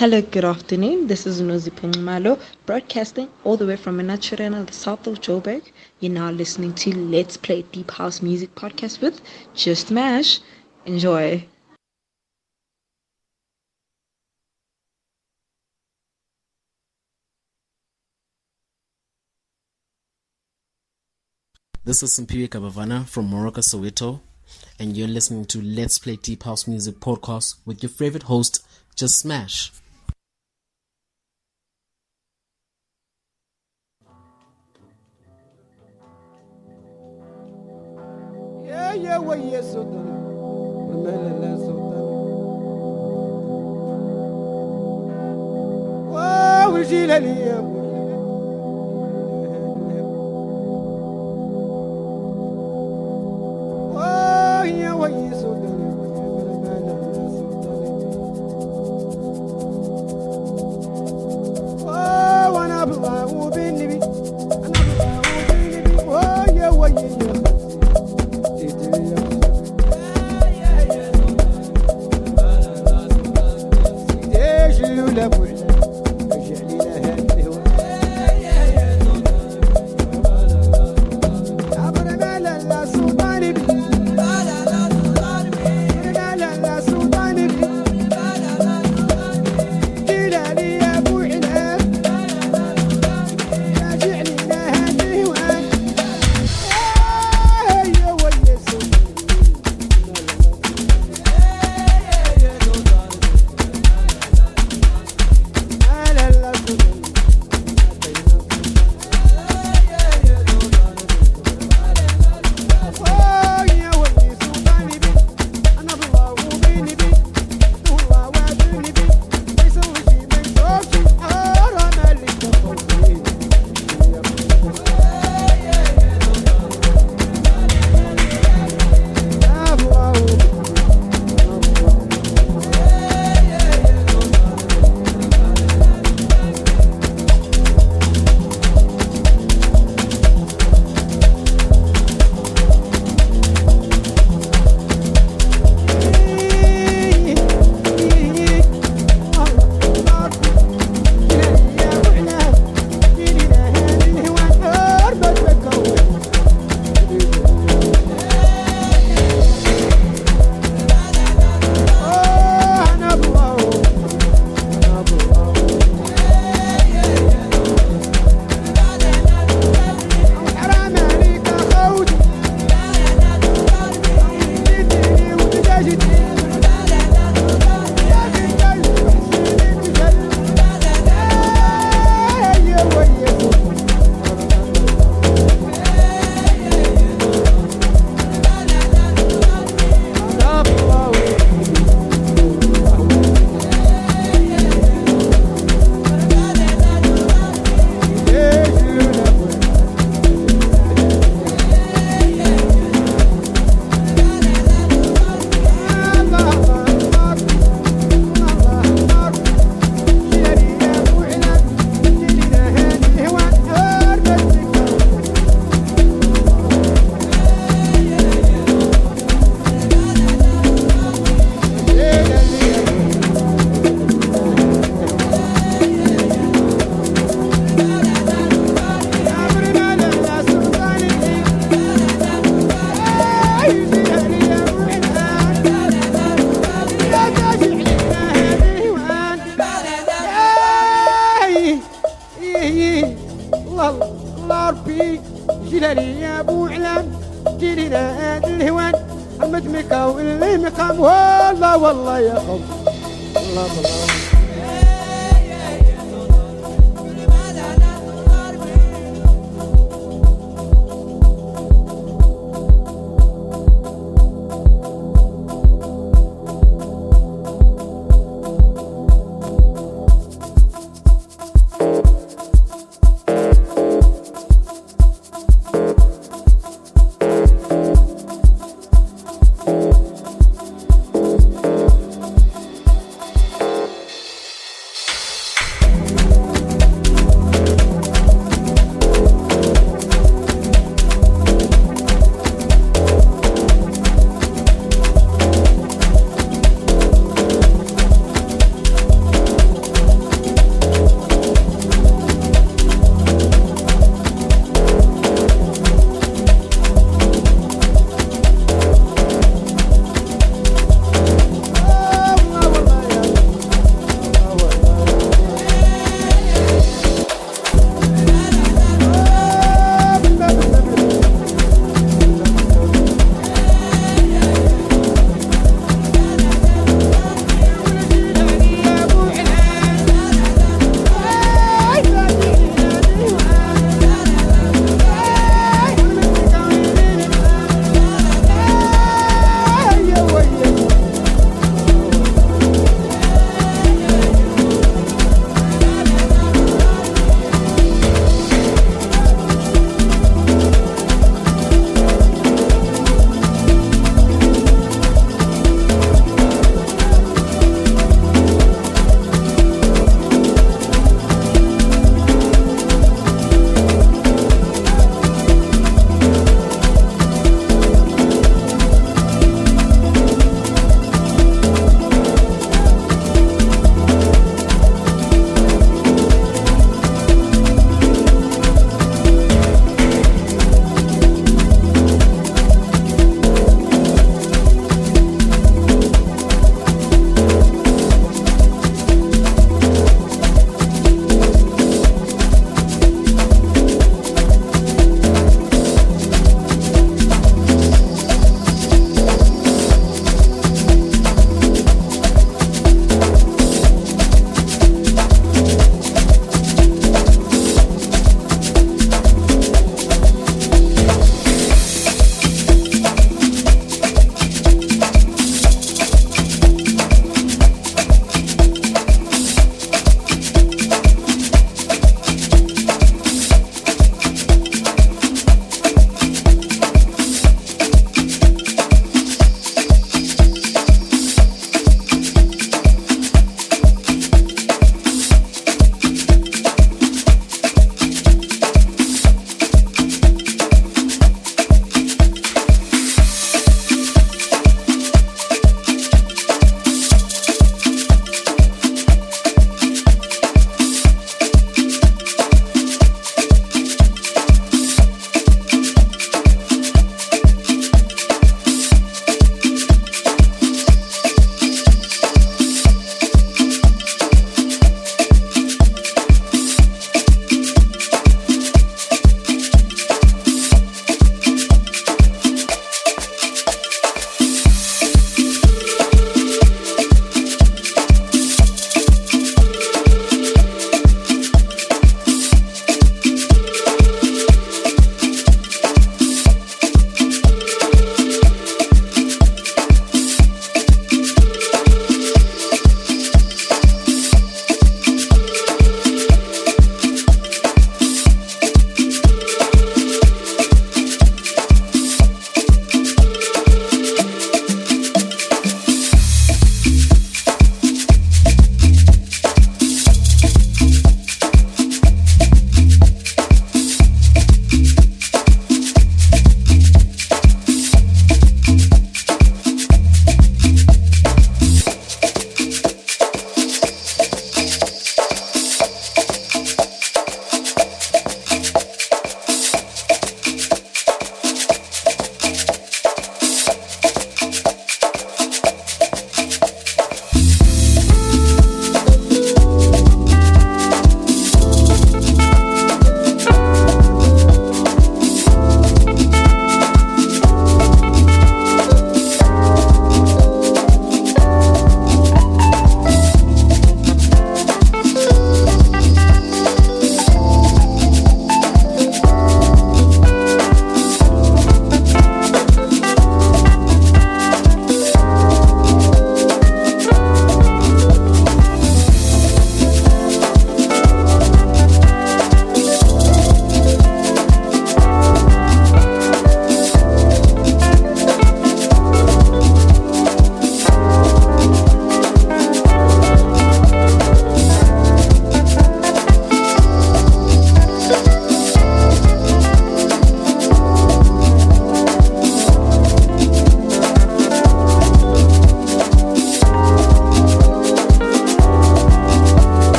Hello, good afternoon. This is Nozi Malo broadcasting all the way from Minachurena, the south of Joburg. You're now listening to Let's Play Deep House Music Podcast with Just Mash. Enjoy. This is Simpiwe Kabavana from Moroka, Soweto, and you're listening to Let's Play Deep House Music Podcast with your favorite host, Just Smash. ويا ويا صدري ومال لا صدري وجيل اليوم